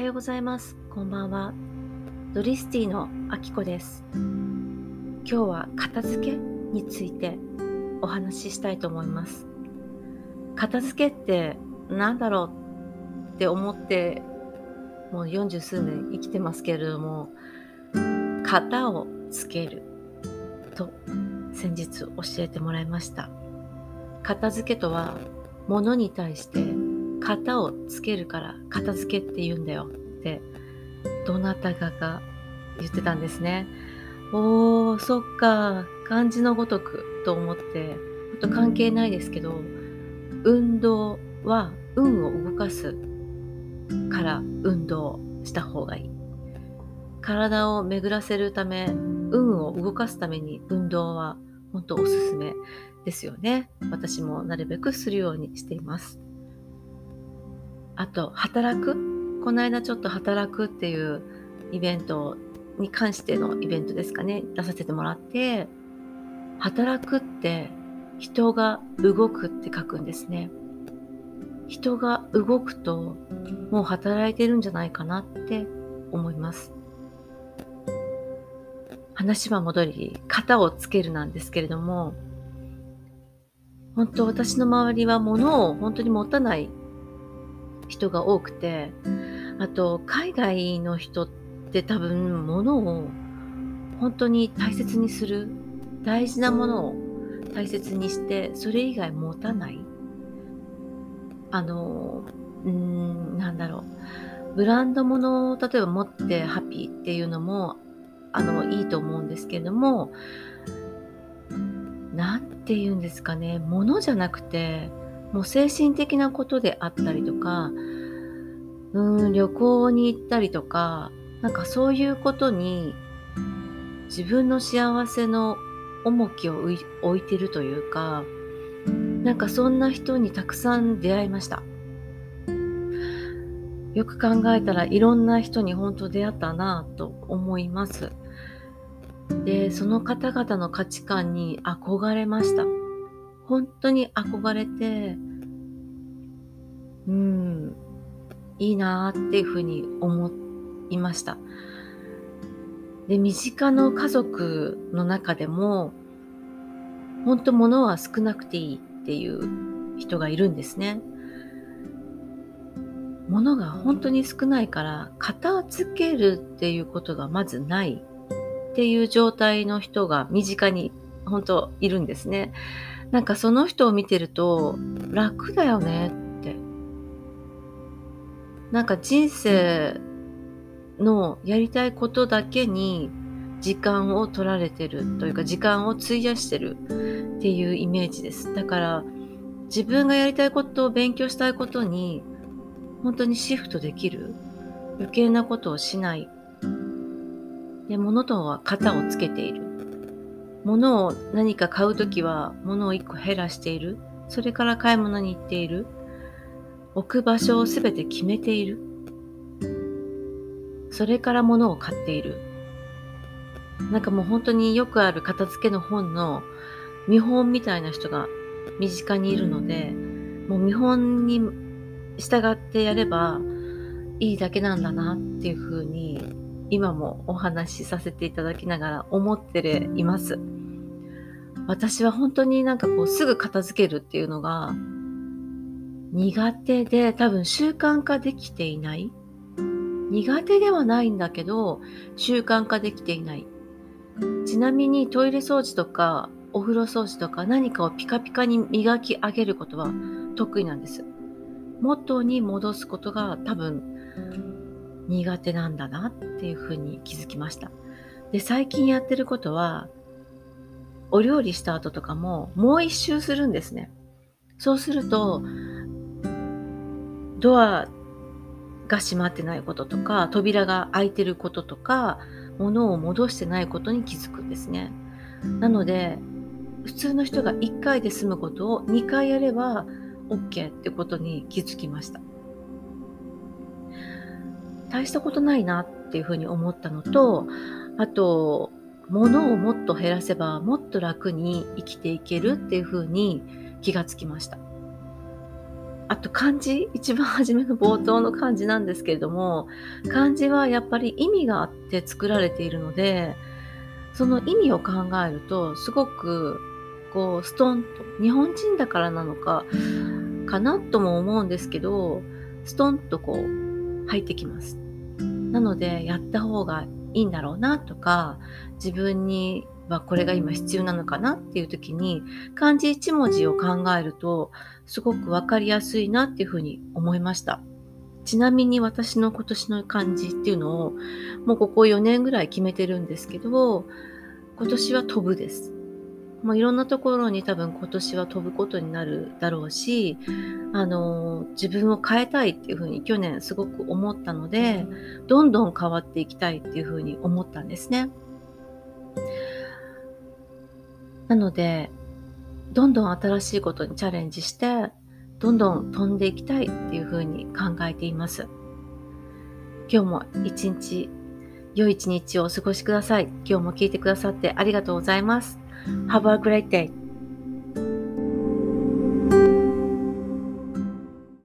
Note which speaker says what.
Speaker 1: はようございます。こんばんは。ドリスティのあきこです。今日は片付けについてお話ししたいと思います。片付けって何だろうって思ってもう40数年生きてますけれども、型をつけると先日教えてもらいました。片付けとは物に対して型をつけるから片付けって言うんだよってどなたかが言ってたんですね。おー、そっか、漢字のごとくと思って、と関係ないですけど、運動は運を動かすから運動した方がいい。体を巡らせるため、運を動かすために運動は本当おすすめですよね。私もなるべくするようにしています。あと、働く？この間ちょっと働くっていうイベントに関してのイベントですかね、出させてもらって、働くって人が動くって書くんですね。人が動くともう働いてるんじゃないかなって思います。話は戻り、型をつけるなんですけれども、本当私の周りは物を本当に持たない人が多くて、あと海外の人って多分物を本当に大切にする、大事なものを大切にして、それ以外持たない。あの、うん、なんだろう。ブランド物を例えば持ってハッピーっていうのも、あの、いいと思うんですけれども、なんて言うんですかね、物じゃなくて、もう精神的なことであったりとか、うん、旅行に行ったりとか、なんかそういうことに自分の幸せの重きを置いてるというか、なんかそんな人にたくさん出会いました。よく考えたらいろんな人に本当出会ったなぁと思います。で、その方々の価値観に憧れました。本当に憧れて、うん、いいなーっていうふうに思いました。で、身近の家族の中でも、本当物は少なくていいっていう人がいるんですね。物が本当に少ないから、片付けるっていうことがまずないっていう状態の人が身近に本当いるんですね。なんかその人を見てると楽だよねって。なんか人生のやりたいことだけに時間を取られてるというか時間を費やしてるっていうイメージです。だから自分がやりたいことを勉強したいことに本当にシフトできる余計なことをしないで物とは型をつけている物を何か買うときは物を一個減らしている。それから買い物に行っている。置く場所をすべて決めている。それから物を買っている。なんかもう本当によくある片付けの本の見本みたいな人が身近にいるので、もう見本に従ってやればいいだけなんだなっていうふうに今もお話しさせていただきながら思っています。私は本当になんかこうすぐ片付けるっていうのが苦手で多分習慣化できていない。苦手ではないんだけど習慣化できていない。ちなみにトイレ掃除とかお風呂掃除とか何かをピカピカに磨き上げることは得意なんです。元に戻すことが多分苦手なんだなっていうふうに気づきました。で、最近やってることは、お料理した後とかももう一周するんですね。そうすると、ドアが閉まってないこととか、扉が開いてることとか、物を戻してないことに気づくんですね。なので、普通の人が1回で済むことを2回やれば OK ってことに気づきました。大したことないなっていうふうに思ったのと、あと、物をもっと減らせばもっと楽に生きていけるっていうふうに気がつきました。あと漢字、一番初めの冒頭の漢字なんですけれども、漢字はやっぱり意味があって作られているので、その意味を考えると、すごく、こう、ストンと、日本人だからなのか、かなとも思うんですけど、ストンとこう、入ってきます。なので、やった方がいいんだろうなとか、自分にはこれが今必要なのかなっていう時に、漢字一文字を考えると、すごくわかりやすいなっていうふうに思いました。ちなみに私の今年の漢字っていうのを、もうここ4年ぐらい決めてるんですけど、今年は飛ぶです。もういろんなところに多分今年は飛ぶことになるだろうし、あの、自分を変えたいっていうふうに去年すごく思ったので、どんどん変わっていきたいっていうふうに思ったんですね。なので、どんどん新しいことにチャレンジして、どんどん飛んでいきたいっていうふうに考えています。今日も一日、良い一日をお過ごしください。今日も聞いてくださってありがとうございます。Have a great day.